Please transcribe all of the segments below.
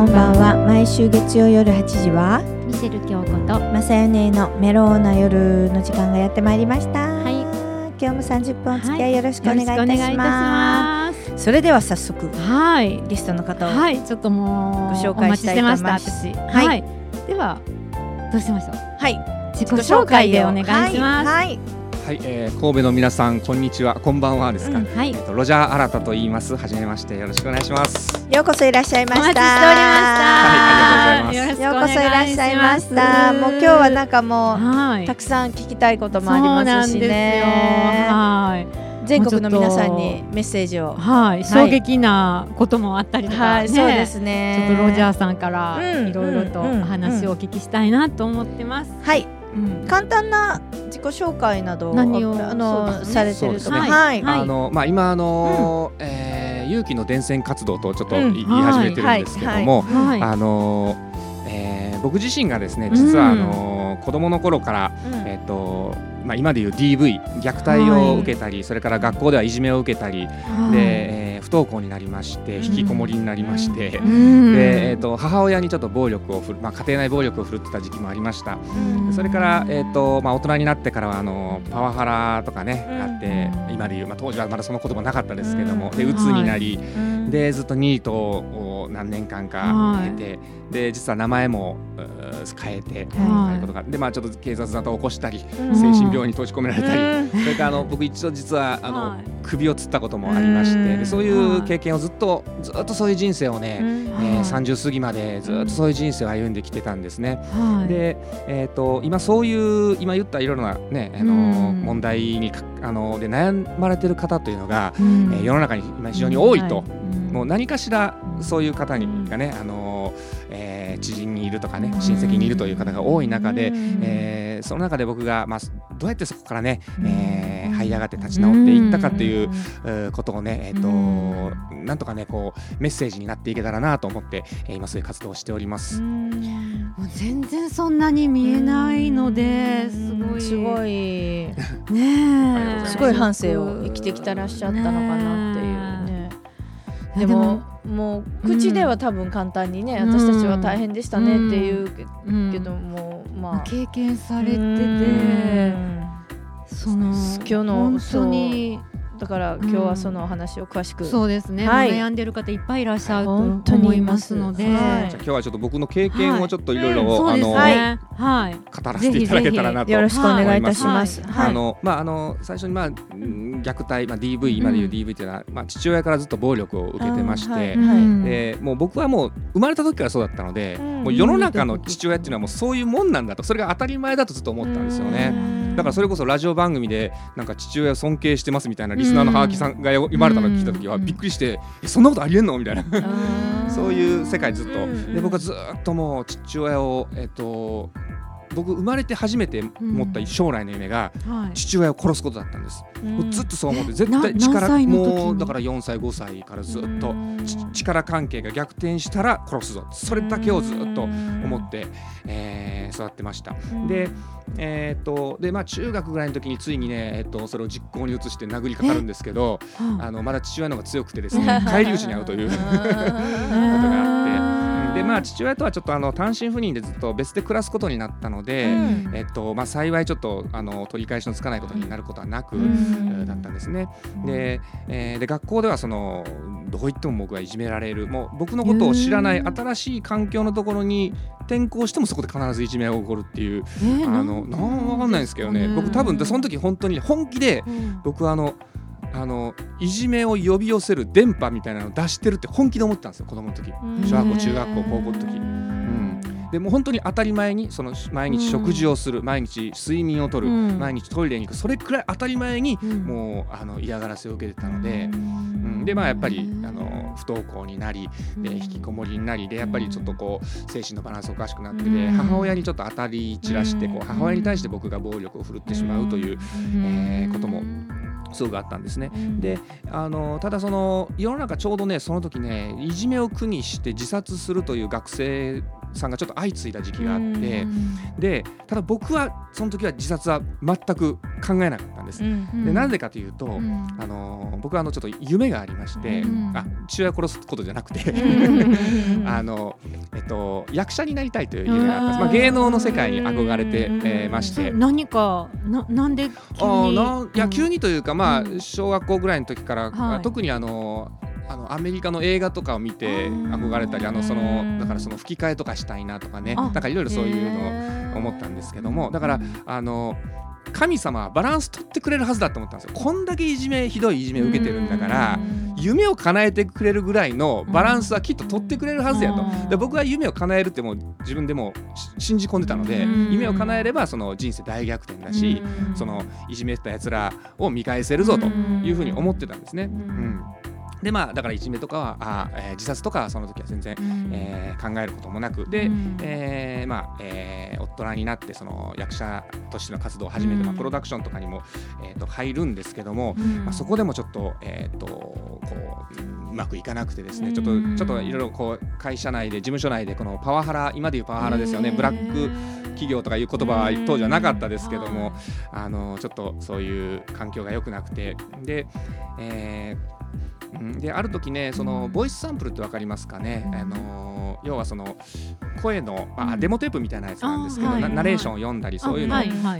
こんばんは。毎週月曜夜8時はミシェル京子とまさよねのメローな夜の時間がやってまいりました、はい。今日も30分お付き合いよろしくお願いいたします。ます。それでは早速はい。ゲストの方を、はい。ちょっともうご紹介したいと思いますはい。はい、ではどうしましょう？はい。自己紹介でお願いします。はい、はい、えー、神戸の皆さんこんにちは。こんばんはですか、うんはい。えっとロジャー新太と言います。はじめまして。よろしくお願いします。ようこそいらっしゃいました。お待ちしておりました。はいありがとうございます。ようこそいらっしゃいました。もう今日はなんかもうはい。たくさん聞きたいこともありますしそうなんですよ。ねはい。全国の皆さんにメッセージを。はい、衝撃なこともあったりとか、はい、ねそうですちねょっとロジャーさんからうんいろいろとうんお話をお聞きしたいなと思ってます。はいうん。簡単な自己紹介など何を？あの、ね。されてるとか、そうですね。はい、はい。あのまあ今あのーえー勇気の伝染活動とちょっとうん。言い始めてるんですけども、はい、あのーえー僕自身がですね実はあのー子供の頃からうん。えっ、とまあ今でいう DV 虐待を受けたり、それから学校ではいじめを受けたり、はい。で、えー不登校になりまして引きこもりになりまして、うん。で、えー、と母親にちょっと暴力を振る、まあ、家庭内暴力を振るってた時期もありました。うん。それから、えーとまあ、大人になってからはあのパワハラとかね、うん。あって今でいう、まあ、当時はまだその言葉なかったですけども、うん。で鬱になり、うん。でずっとニートを何年間か経て、で実は名前も変えて、はい。ことがで、まあ、ちょっと警察沙汰を起こしたり、うん。精神病院に閉じ込められたり、うん。それからあの僕一度実はあの、はい。首をつったこともありまして、うん。でそういう経験をずっとずっとそういう人生をね、うん。えーはい。30過ぎまでずっとそういう人生を歩んできてたんですね。はい、で、えー、と今そういう今言ったいろいろな、ねあのうん。問題にかあので悩まれてる方というのが、うん。えー世の中に今非常に多いと、はい。もう何かしらそういう方がね、あのえー知人にいるとかねうん。親戚にいるという方が多い中で、うん。えーその中で僕が、まあ、どうやってそこからね、えーうん這い上がって立ち直っていったかっていうことをね、えーとうん。なんとかねこうメッセージになっていけたらなと思って、えー今そういう活動をしております。もう全然そんなに見えないのですごい。すごい。ねすすごい半生を。生きてきたらっしゃったのかなっていう。ね。でももう口では多分簡単にね、うん私たちは大変でしたねっていうけうん。けども、まあ。経験されててうん。その今日の本当にだから今日はそのお話を詳しく、そうですね、はい。悩んでる方いっぱいいらっしゃると本当に思いますので、はい。じゃあ今日はちょっと僕の経験をちょっといろいろあの、ねはい、語らせていただけたらなと。よろしくお願いいたします。あのまああの最初にまあうん虐待まあ DV 今でいう DV というのは、まあ父親からずっと暴力を受けてまして、あはい。うん。でもう僕はもう生まれた時からそうだったので、うん。もう世の中の父親っていうのはもうそういうもんなんだとそれが当たり前だとずっと思ったんですよね。だからそれこそラジオ番組でなんか父親を尊敬してますみたいなリスナーのハガキさんが読まれたのを聞いた時はうんびっくりしてえそんなことありえんの？みたいな。そういう世界ずっと。うん。で僕はずっともう父親をえっと僕生まれて初めて持った将来の夢がはい。父親を殺すことだったんです。もうずっとそう思って絶な対力もうだから4歳5歳からずっと力関係が逆転したら殺すぞ。それだけをずっと思って、えー育ってました。で、えーっとでまあ中学ぐらいの時についにね、えっとそれを実行に移して殴りかかるんですけど、はい。あのまだ父親の方が強くてですね返り討ちに遭うということがあって、うんでまあ父親とはちょっとあの単身赴任でずっと別で暮らすことになったので、うん。えっとまあ幸いちょっとあの取り返しのつかないことになることはなく、うん。えーだったんですね。で,、えーで学校ではそのどう言っても僕はいじめられる。もう僕のことを知らない新しい環境のところに転校してもそこで必ずいじめが起こるっていうえーあのなんわかんないんですけどね。僕多分その時本当に本気でうん。僕はあのあのいじめを呼び寄せる電波みたいなのを出してるって本気で思ってたんですよ子供の時。小学校中学校高校の時。うん。でもう本当に当たり前にその毎日食事をする、毎日睡眠をとる、うん。毎日トイレに行くそれくらい当たり前にうん。もうあの嫌がらせを受けてたので、うん、でまあやっぱりあの不登校になりで引きこもりになりでやっぱりちょっとこう精神のバランスおかしくなってでうん。母親にちょっと当たり散らしてこう母親に対して僕が暴力を振るってしまうというえーこともすごくあったんですね。であのただその世の中ちょうどねその時ねいじめを苦にして自殺するという学生さんがちょっと相次いだ時期があってでただ僕はその時は自殺は全く考えなかったんです。でなぜかというと、あの僕はあのちょっと夢がありまして、あ父親殺すことじゃなくて あの、えっと、役者になりたいという夢があったんです、まあ、芸能の世界に憧れて、えー、まして。何かななんで急に？あないや急にというか、まあ、小学校ぐらいの時から、はい、特にあのあのアメリカの映画とかを見て憧れたりあのそのだからその吹き替えとかしたいなとかね。なんかいろいろそういうのを思ったんですけども。だからあの神様はバランス取ってくれるはずだと思ったんですよ。こんだけいじめひどいいじめを受けてるんだから夢を叶えてくれるぐらいのバランスはきっと取ってくれるはずやと。で僕は夢を叶えるってもう自分でも信じ込んでたので夢を叶えればその人生大逆転だしそのいじめたやつらを見返せるぞというふうに思ってたんですね。うんでまあだからいじめとかはあ、えー、自殺とかはその時は全然、うん、えー、考えることもなくで、うん、えー、まあえー、大人になってその役者としての活動を始めて、うん、まあ、プロダクションとかにも、えーと、入るんですけども、うん、まあ、そこでもちょっと,、えーと、こううまくいかなくてですねちょっとちょっといろいろこう会社内で事務所内でこのパワハラ今でいうパワハラですよね。ブラック企業とかいう言葉は当時はなかったですけどもあのちょっとそういう環境が良くなくてで、えーである時ねそのボイスサンプルって分かりますかね、あの要はその声の、まあ、デモテープみたいなやつなんですけど、ナレーションを読んだりそういうの、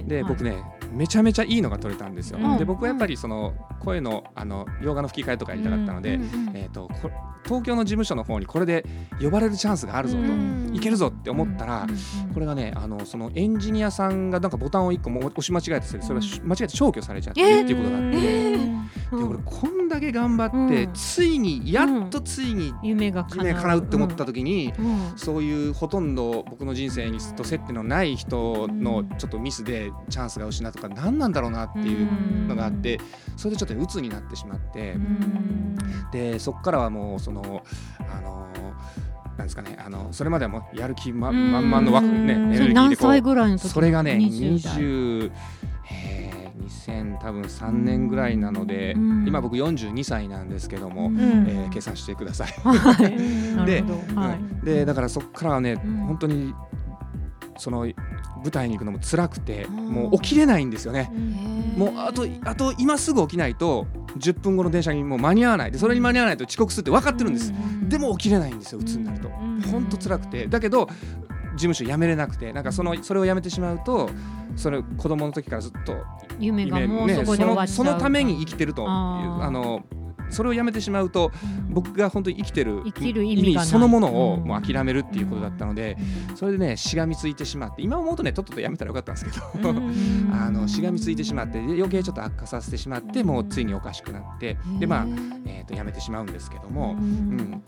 で僕ねめちゃめちゃいいのが撮れたんですよ。で僕はやっぱりその声のあの洋画の吹き替えとかやりたかったので、えー、と東京の事務所の方にこれで呼ばれるチャンスがあるぞと、いけるぞって思ったら、これがねあのそのエンジニアさんがなんかボタンを1個も押し間違えてそれが間違えて消去されちゃってっていうことがあって。で俺こんだけ頑張って、ついにやっとついに夢が叶う。って思った時に、そういうほとんど僕の人生にと接点のない人のちょっとミスでチャンスが失うとか何なんだろうなっていうのがあってそれでちょっと鬱になってしまってでそこからはもうそのあのなんですかねあのそれまではもうやる気ま満々の枠ねエネルギーでこうそれがね20えー2000多分3年ぐらいなので、うん、今僕42歳なんですけども、うん、えー、計算してください。はい、ではい、でだからそこからはね、うん、本当にその舞台に行くのも辛くて、もう起きれないんですよね。もうあとあと今すぐ起きないと10分後の電車にもう間に合わない。でそれに間に合わないと遅刻するって分かってるんです。でも起きれないんですよ鬱になると。本当辛くて。だけど事務所辞めれなくてなんかそのそれを辞めてしまうとそれ子供の時からずっと夢がもうそこで終わっちゃう、ね、そのために生きてるとあのそれをやめてしまうと、僕が本当に生きてる意味そのものをもう諦めるっていうことだったので、それでねしがみついてしまって今思うとねとっととやめたらよかったんですけど あのしがみついてしまって余計ちょっと悪化させてしまってもうついにおかしくなってでまあ、えー、とやめてしまうんですけども、うん、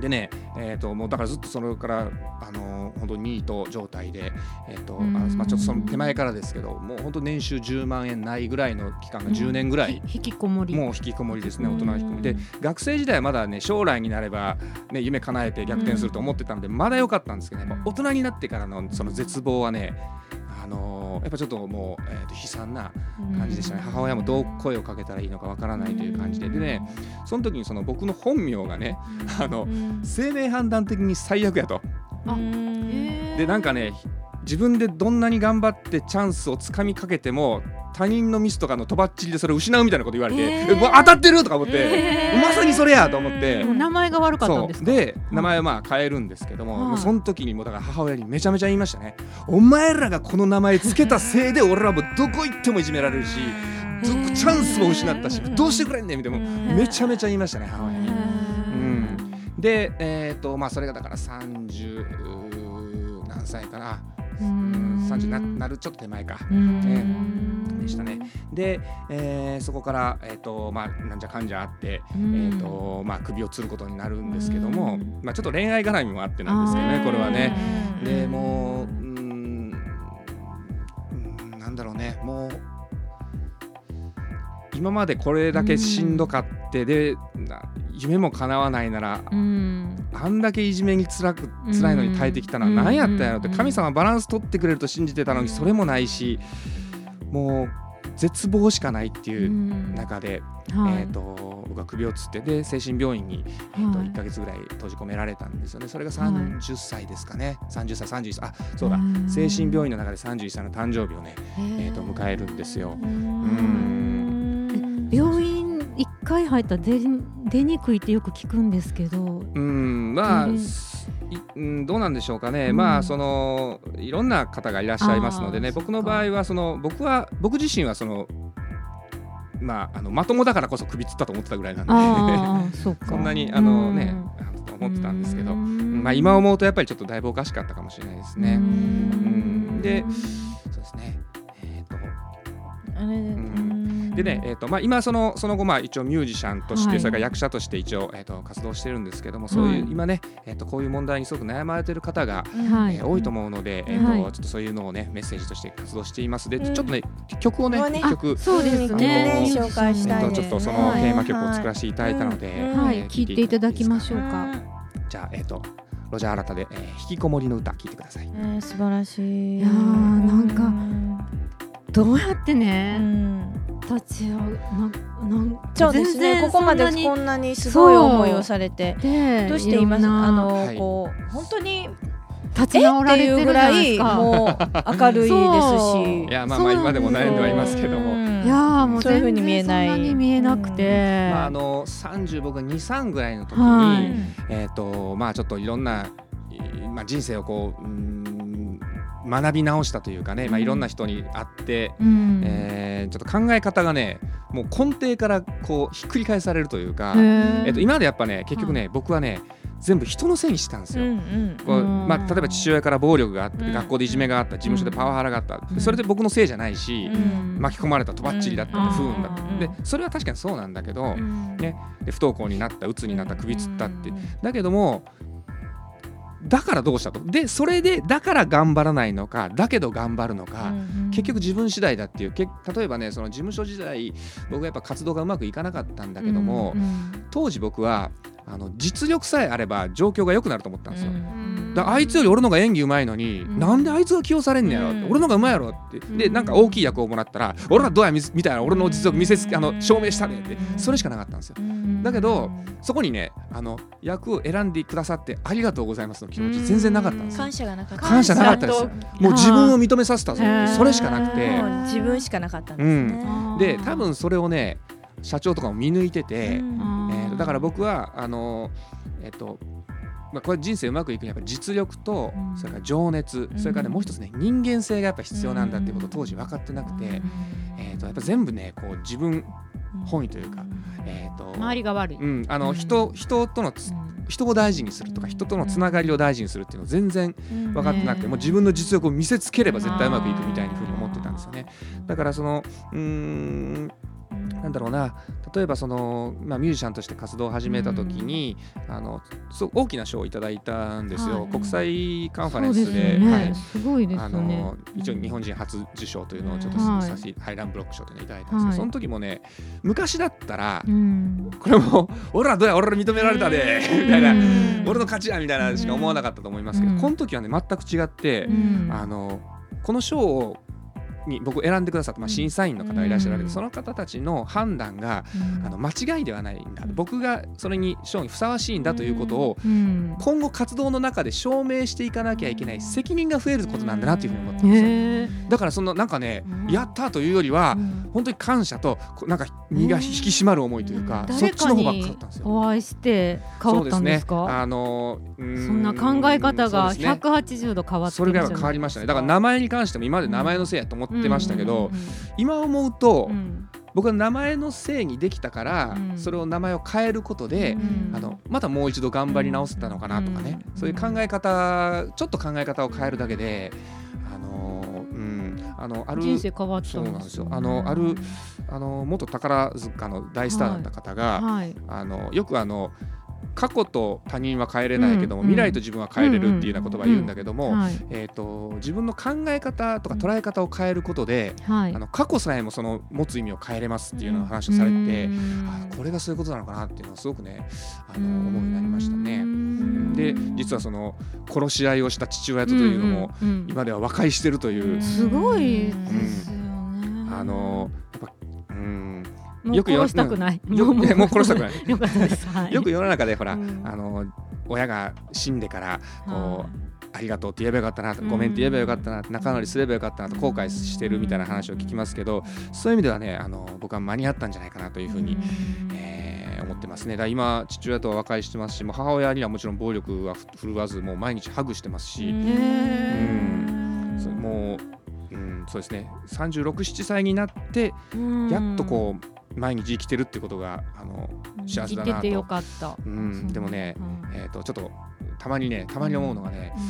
でね、えー、ともうだからずっとそれからあの本当にニート状態で、えーとあまあ、ちょっとその手前からですけどもう本当年収10万円ないぐらいの期間が10年ぐらい、引きこもり。もう引きこもりですね大人の引きこもりで学生時代はまだね将来になれば、ね、夢叶えて逆転すると思ってたので、まだ良かったんですけど、ね、大人になってからのその絶望はねあのー、やっぱちょっともう、えー、と悲惨な感じでしたね、母親もどう声をかけたらいいのかわからないという感じででねその時にその僕の本名がねあの生命判断的に最悪やと。でなんかね自分でどんなに頑張ってチャンスをつかみかけても他人のミスとかのとばっちりでそれを失うみたいなこと言われて、えー、当たってるとか思って、えー、まさにそれやと思って、名前が悪かったんですで名前はまあ変えるんですけども、もうその時にもだから母親にめちゃめちゃ言いましたね。お前らがこの名前つけたせいで俺らもどこ行ってもいじめられるし、チャンスも失ったしどうしてくれんねんみたいな。めちゃめちゃ言いましたね母親に。うん、で、えーとまあ、それがだから30何歳かな。30ななるちょっと手前か、ね、でしたね。で、えー、そこから、えーとまあ、なんじゃかんじゃあって、えーとまあ、首をつることになるんですけども、まあ、ちょっと恋愛絡みもあってなんですけどねこれはね。でもううんなんだろうね。もう今までこれだけしんどかってで夢も叶わないなら、うん、あんだけいじめにつらく辛いのに耐えてきたのは何やったんやろって神様バランス取ってくれると信じてたのにそれもないしもう絶望しかないっていううん。中で、はい。えー、と僕は首をつってで精神病院に、えーとはい。1か月ぐらい閉じ込められたんですよね。それがはい。30歳ですかね、30歳31歳。あそうだ。うん。精神病院の中で31歳の誕生日をね、えー、と迎えるんですよ。うん回入ったら出出にくいってよく聞くんですけど。うんまあ、どうなんでしょうかね、うん。まあそのいろんな方がいらっしゃいますのでね僕の場合はその僕は僕自身はそのまああのまともだからこそ首つったと思ってたぐらいなんで。そそんなにあのねうん。あの思ってたんですけど、うん。まあ、今思うとやっぱりちょっとだいぶおかしかったかもしれないですね。うん。うん。でそうですねでね、えーとまあ、今そのその後まあ一応ミュージシャンとして、はい。それから役者として一応、えー、と活動してるんですけどもそういう、はい今ね、えー、とこういう問題にすごく悩まれてる方が、はい。えー多いと思うので、えーとはい。ちょっとそういうのをねメッセージとして活動しています。で、うん。ちょっとね曲をねね。一曲、そうですね。あの紹介したいえー、ですとちょっとそのテーマ曲を作らせていただいたので、はいはい。えー聞いていただきましょうか。じゃあ、えー、とロジャー新たで、えー引きこもりの歌聞いてください。えー素晴らしい。いやーなんかどうやってうね、ん立ち上がななんそうですね。ここまでそんなにこんなにすごい思いをされて。でどうして今あの、はいこう本当に立ちえ直られてっていうぐらい。もう明るいですしい。やまあまあ今でも悩んではいますけども。うんいやーもうそういう風全に見えない然そんなに見えなくて、まああの30僕が23ぐらいの時に、はいえっ、とまあちょっといろんな、いまあ、人生をこう学び直したというかね、まあ、いろんな人に会って、うん。えーちょっと考え方がねもう根底からこうひっくり返されるというか、えっと今までやっぱね結局ね、僕はね全部人のせいにしてたんですよ。うんうんまあ、例えば父親から暴力があって、うん。学校でいじめがあった事務所でパワハラがあった、うん。それで僕のせいじゃないし、うん。巻き込まれたとばっちりだった不運だった、うん。でそれは確かにそうなんだけど、うん。ねで不登校になった鬱になった首つったって、うんだけどもだからどうしたと？でそれでだから頑張らないのかだけど頑張るのか、うん結局自分次第だっていう。け例えばねその事務所時代僕はやっぱ活動がうまくいかなかったんだけども、うん。当時僕はあの実力さえあれば状況が良くなると思ったんですよ。うん。だあいつより俺の方が演技うまいのに、うん。なんであいつが起用されんねやろ？って、うん。俺の方がうまいやろって。でうん。なんか大きい役をもらったら、俺らどうやみみたいな俺の実力見せつけあの証明したねってうん。それしかなかったんですよ。うん。だけどそこにねあの役を選んでくださってありがとうございますの気持ち全然なかったんですよ。感。謝がなかった。感謝なかったですもう自分を認めさせたぞ。それしかなくとて自分しかなかったんですね。あーで多分それをね社長とかも見抜いてて、うん。えーとだから僕はあのえっ、とまあ、これ人生うまくいくにはやっぱ実力と、うん。それから情熱、うん。それからねもう一つね人間性がやっぱ必要なんだっていうことを当時分かってなくて、えー、とやっぱ全部ねこう自分本位というか、えーと周りが悪い。うん、あのうん。人人とのつ人を大事にするとか人とのつながりを大事にするっていうのを全然うん。分かってなくて、ねもう自分の実力を見せつければ絶対うまくいくみたいなふうに思ってたんですよね。だからそのうーんなんだろうな例えばその、まあ、ミュージシャンとして活動を始めた時に、あの大きな賞をいただいたんですよ、はい。国際カンファレンスで。よね。はい。すごいですあの。一応日本人初受賞というのをちょっとはい。させて、ハイランブロック賞というのをいただいたんですけど、はい。その時もね昔だったら、うん。これも俺らどうや俺ら認められたでうん。みたいなうん俺の勝ちやみたいなしか思わなかったと思いますけど、うん。この時はね全く違って、うん。あのこの賞をに僕選んでくださった、まあ、審査員の方がいらっしゃられて、うん。その方たちの判断が、あの間違いではないんだ、うん。僕がそれに賞にふさわしいんだということを、うん。今後活動の中で証明していかなきゃいけない責任が増えることなんだなというふうに思ったんです。よ。へえ。だからそのなんかね、うん。やったというよりは、本当に感謝となんか身が引き締まる思いというか、うん。そっちの方ばっか誰かにだったんですよ。お会いして変わったんですか？すね。あのそんな考え方がそうですね。180度変わってそれぐらいは変わりましたね。だから名前に関しても今まで名前のせいやと思ってましたけど、今思うと、うん。僕は名前のせいにできたから、うん。それを名前を変えることで、うん。あのまたもう一度頑張り直せたのかなとかね、うんそういう考え方ちょっと考え方を変えるだけであのうんあのある人生変わった。そうなんですよ。ねあのあるあの元宝塚の大スターだった方が、はい。あのよくあの過去と他人は変えれないけども、うん未来と自分は変えれるっていうような言葉を言うんだけども、はい。えー、と自分の考え方とか捉え方を変えることで、はいあ。の過去さえもその持つ意味を変えれますっていうような話をされてて、あこれがそういうことなのかなっていうのをすごくねあの思うようになりましたね。で実はその殺し合いをした父親とというのも、今では和解してるという、すごいですよね。あのよく殺したくない。よくもう殺したくない。よかったです。はい。よく世の中でほら、うん。あの親が死んでからこう、はありがとうって言えばよかったなごめんって言えばよかったな仲直りすればよかったなと後悔してるみたいな話を聞きますけどそういう意味ではねあの僕は間に合ったんじゃないかなというふうに、えー思ってますね。だ今父親とは和解してますしもう母親にはもちろん暴力は振るわずもう毎日ハグしてますし、へそれもう、うん、そうですね。367歳になってうん。やっとこう毎日生きてるってことがあの幸せだな生きててよと。かった。うん、でもね、うん。えー、とちょっとたまにねたまに思うのがね、う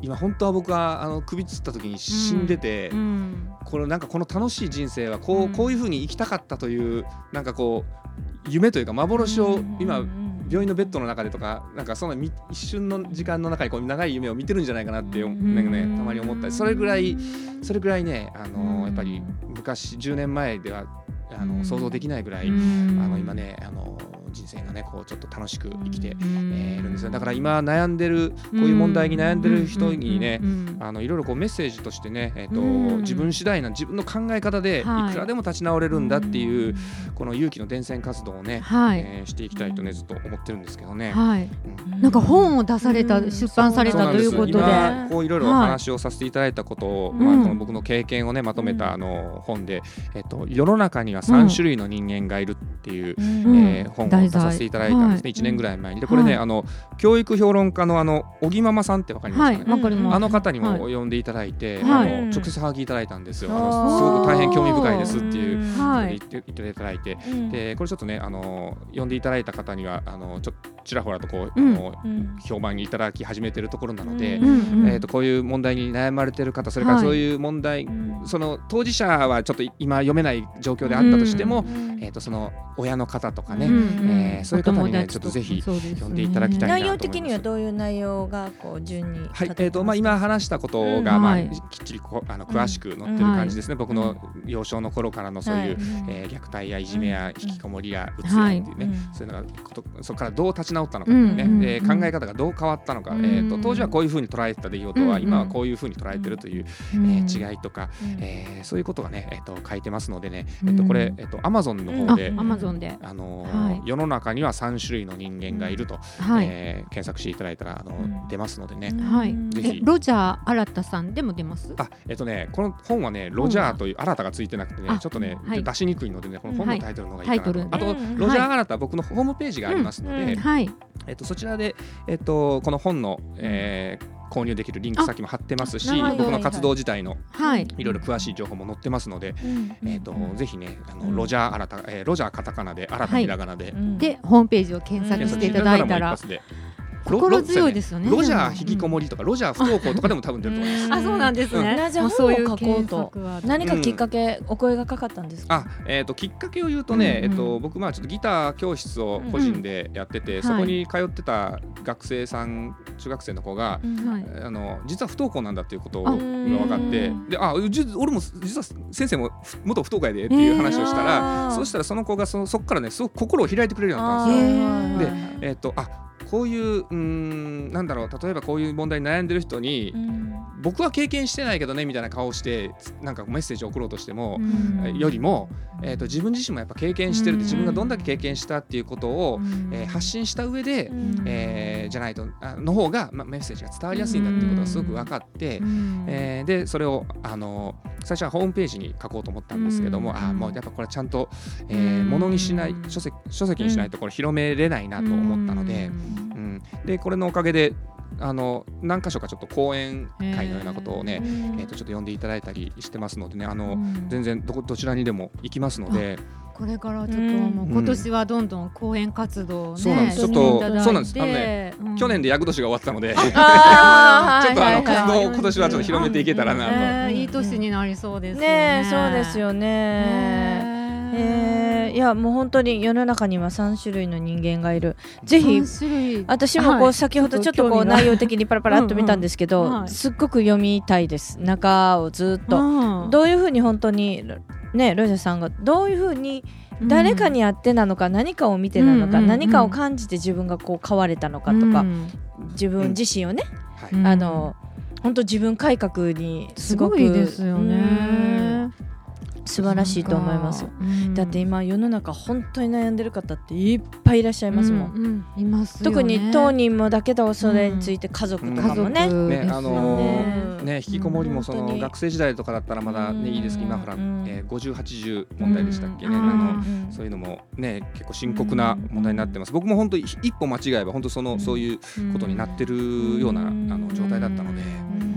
今本当は僕はあの首つった時に死んでて、ん。このなんかこの楽しい人生はこう,、うん。こういうふうに生きたかったというなんかこう夢というか幻を今病院のベッドの中でとかなんかそんなみ一瞬の時間の中にこう長い夢を見てるんじゃないかなって、うん。なんかね、たまに思ったりそれぐらいそれぐらいねあうん。のやっぱり昔10年前ではあうん。の想像できないぐらい、うん。あの今ねあの人生がねこうちょっと楽しく生きて、うん。えーいるんですよ。だから今悩んでるこういう問題に悩んでる人にね、あのいろいろこうメッセージとしてね、えーとうん。自分次第な自分の考え方でいはい。くらでも立ち直れるんだっていう、この勇気の伝染活動をね、はい、えーしていきたいとねずっと思ってるんですけどね。はい、うん。なんか本を出された、うん。出版されたということで、今こういろいろおはい。話をさせていただいたことを、うん。まあ、この僕の経験をねまとめたあの本で、えっと、世の中にはうん3種類の人間がいるっていう、うん。えー本を出させていただいたんですね、はい1年ぐらい前に。でこれね、はい。あの教育評論家のあの小木ママさんってわかりますはい、かね、わかります。あの方にもはい。呼んでいただいて、はい。あの直接はがきいただいたんですよ。あのすごく大変興味深いですっていう言っていただいて、うん。でこれちょっとねあの呼んでいただいた方にはあのちょちらほらとこう、うん。あのうん。評判にいただき始めてるところなので、うん。えー、とこういう問題に悩まれてる方それからはい。そういう問題、うん。その当事者はちょっと今読めない状況であったとしても、うんえー、とその親の方とかね、うんえーそういう方にねちょっとぜひそうですね。呼んでいただきたいな内容的にはどういう内容がこう順にはいえーとまあ、今話したことが、うん。まあはい。きっちりこあの詳しく載ってる感じですね、僕の幼少の頃からのそういう、はい。えー虐待やいじめやうん。引きこもりやうつやっていうね、うん。そういうのがことそこからどう立ち直ったのかっていうね、うんえー考え方がどう変わったのか、うんえー、と当時はこういうふうに捉えてた出来事は、うん今はこういうふうに捉えてるという、うんえー違いとか、うん。えーそういうことがね、えー、と書いてますのでね、うんえー、とこれ、えー、と Amazon のあ方で、、アマゾンで、あのーはい。世の中には3種類の人間がいると、はい、えー検索していただいたら、あのうん。出ますのでね。はい。ぜひ。えロジャー新さんでも出ます？あえっとね、この本はね、ロジャーという新たがついてなくてねあ、ちょっとね、はい。出しにくいのでね、この本のタイトルの方がいいかなと。はいあと、うん。ロジャー新た、僕のホームページがありますので、うん。はい、えっと、そちらで、えっと、この本の、えー購入できるリンク先も貼ってますし、僕の活動自体のはい、いろいろ詳しい情報も載ってますので、うん。えっと、ぜひね、あのうん。ロジャー新た、えーロジャーカタカナで、新たひらがなで、うんでホームページを検索していただいたら、心強いですよね。ロジャー引きこもりとか、ロジャー不登校とかでも多分出ると思います。う んあ、そうなんですね。なぜもうそういう本を書こうと。何かきっかけ、お声がかかったんですか？あ、えー、ときっかけを言うとね、うんうん。えっと僕まあちょっとギター教室を個人でやってて、うんそこに通ってた学生さん中学生の子が、うんはい。あの実は不登校なんだっていうことあ。が分かってうんであじ俺も実は先生もふ元不登校やでっていう話をしたら、そうしたらその子がそそこからねすごく心を開いてくれるようになったんあですよ。ー。でえっ、とあこういううーんなんだろう例えばこういう問題に悩んでる人に、うん。僕は経験してないけどねみたいな顔をしてなんかメッセージを送ろうとしても、うん。よりも、えー、と自分自身もやっぱ経験してるってうん。自分がどんだけ経験したっていうことを、えー発信した上で、うん。えーじゃないとあの方が、まあ、メッセージが伝わりやすいんだっていうことがすごく分かって、うん。えーでそれをあの最初はホームページに書こうと思ったんですけども、うんあーもうやっぱこれちゃんと、えうー、んものにしない書籍書籍にしないとこれ広めれないなと思ったので、うんでこれのおかげであの何箇所かちょっと講演会のようなことをね、えー、とちょっと呼んでいただいたりしてますのでねあの、うん。全然どこどちらにでも行きますので。これからちょっとうん。もう今年はどんどん講演活動をね、そうなんです。ちょっとそうなんです。あのねうん。去年で厄年が終わったので、ちょっとあの今年はちょっと広めていけたらなと。ねいい年になりそうですよね。そうですよね。え。ー、いやもう本当に世の中には3種類の人間がいる。ぜひ私もこはい。う先ほどちょっとこう内容的にパラパラっと見たんですけど、すっごく読みたいです。中をずっと、うん。どういうふうに本当にねロジャーさんがどういうふうに誰かにあってなのか、何かを見てなのか、何かを感じて自分がこう変われたのかとか、うん。自分自身をね、あの本当自分改革にすすごくごいですよね。素晴らしいと思います。うんだって今世の中本当に悩んでる方っていっぱいいらっしゃいますもん、うんうん。いますよね。特に当人もだけどそれについて家族とかもね、ねですよあのねね引きこもりもその学生時代とかだったらまだねいいですけど今ほら、うん。えー、5080問題でしたっけね、うん。あのうん。そういうのもね結構深刻な問題になってます。僕も本当一歩間違えば本当その、うん。そういうことになってるような、うん。あの状態だったので、うん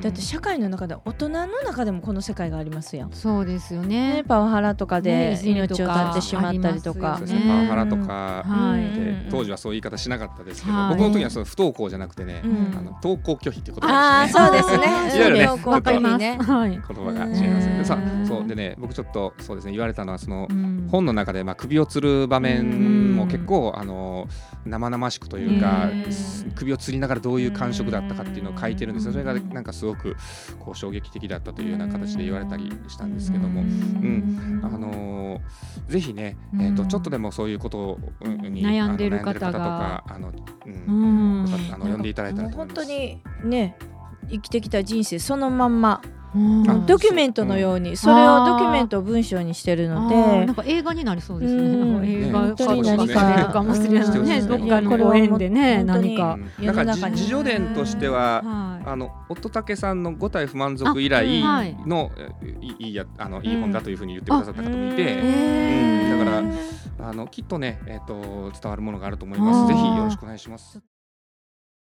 だって社会の中で大人の中でもこの世界がありますやん。そうですよね、ねパワハラとかで命をか絶ってしまったりとか。ね。パワハラとか、はい。で当時はそういう言い方しなかったですけど、はい。僕の時はその不登校じゃなくてね、うん。あの登校拒否っていうことああですね。そうですね。いわゆるねそうわかります。ね。はい言葉が違います。よね。さうんそうでね僕ちょっとそうですね言われたのはその、うん。本の中でまあ首を吊る場面も結構あの生々しくというか首を吊りながらどういう感触だったかっていうのを書いてるんですよ。それがなんかすごくこう衝撃的だったというような形で言われたりしたんですけども。うん。あのーぜひね、うん。えー、とちょっとでもそういうことに悩んでる方が。とかあの、ううん。あの読んでいただいたらと思います。本当にね生きてきた人生そのまんまドキュメントのようにそれをドキュメントを文章にしてるのあーなでんか映画になりそうですね。映ね画に化何か。かもしれないね。うん。どっかのご縁でね、何か。うんなんか自助伝としては、はあの夫武さんの五体不満足以来の、えい。いいいやあのいい本だというふうに言ってくださった方もいて、だからあのきっとねえっ、と伝わるものがあると思います。ぜひよろしくお願いします。